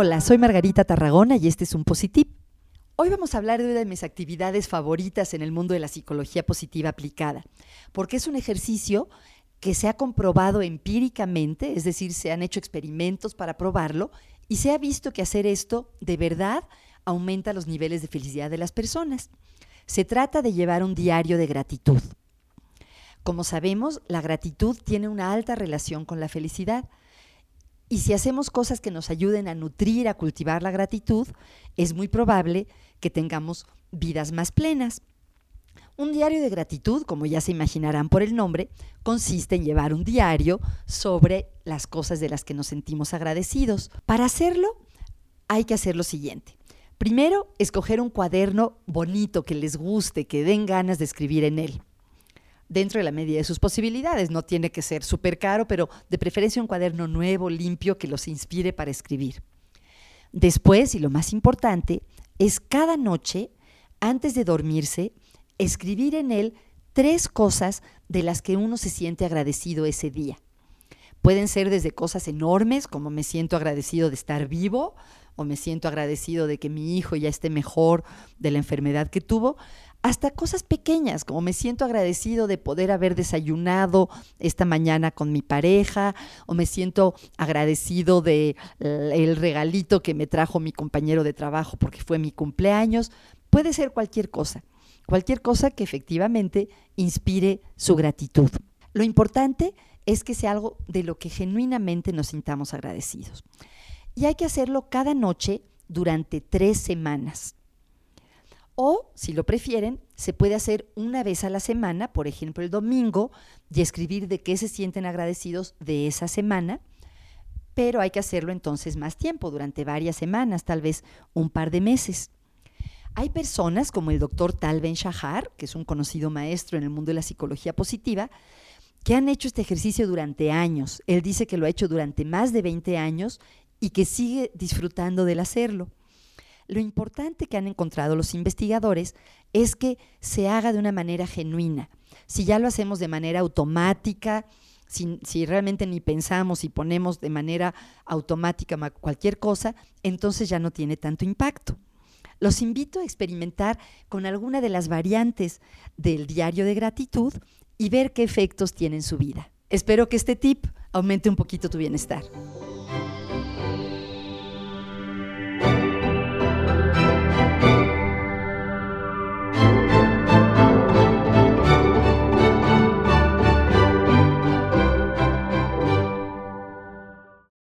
Hola, soy Margarita Tarragona y este es un Positip. Hoy vamos a hablar de una de mis actividades favoritas en el mundo de la psicología positiva aplicada, porque es un ejercicio que se ha comprobado empíricamente, es decir, se han hecho experimentos para probarlo y se ha visto que hacer esto de verdad aumenta los niveles de felicidad de las personas. Se trata de llevar un diario de gratitud. Como sabemos, la gratitud tiene una alta relación con la felicidad. Y si hacemos cosas que nos ayuden a nutrir, a cultivar la gratitud, es muy probable que tengamos vidas más plenas. Un diario de gratitud, como ya se imaginarán por el nombre, consiste en llevar un diario sobre las cosas de las que nos sentimos agradecidos. Para hacerlo, hay que hacer lo siguiente. Primero, escoger un cuaderno bonito que les guste, que den ganas de escribir en él dentro de la medida de sus posibilidades. No tiene que ser súper caro, pero de preferencia un cuaderno nuevo, limpio, que los inspire para escribir. Después, y lo más importante, es cada noche, antes de dormirse, escribir en él tres cosas de las que uno se siente agradecido ese día. Pueden ser desde cosas enormes, como me siento agradecido de estar vivo, o me siento agradecido de que mi hijo ya esté mejor de la enfermedad que tuvo, hasta cosas pequeñas, como me siento agradecido de poder haber desayunado esta mañana con mi pareja, o me siento agradecido de el regalito que me trajo mi compañero de trabajo porque fue mi cumpleaños. Puede ser cualquier cosa, cualquier cosa que efectivamente inspire su gratitud. Lo importante es que sea algo de lo que genuinamente nos sintamos agradecidos. Y hay que hacerlo cada noche durante tres semanas. O, si lo prefieren, se puede hacer una vez a la semana, por ejemplo el domingo, y escribir de qué se sienten agradecidos de esa semana, pero hay que hacerlo entonces más tiempo, durante varias semanas, tal vez un par de meses. Hay personas como el doctor Tal Ben Shahar, que es un conocido maestro en el mundo de la psicología positiva, que han hecho este ejercicio durante años. Él dice que lo ha hecho durante más de 20 años y que sigue disfrutando del hacerlo. Lo importante que han encontrado los investigadores es que se haga de una manera genuina. Si ya lo hacemos de manera automática, si, realmente ni pensamos y ponemos de manera automática cualquier cosa, entonces ya no tiene tanto impacto. Los invito a experimentar con alguna de las variantes del diario de gratitud y ver qué efectos tiene en su vida. Espero que este tip aumente un poquito tu bienestar.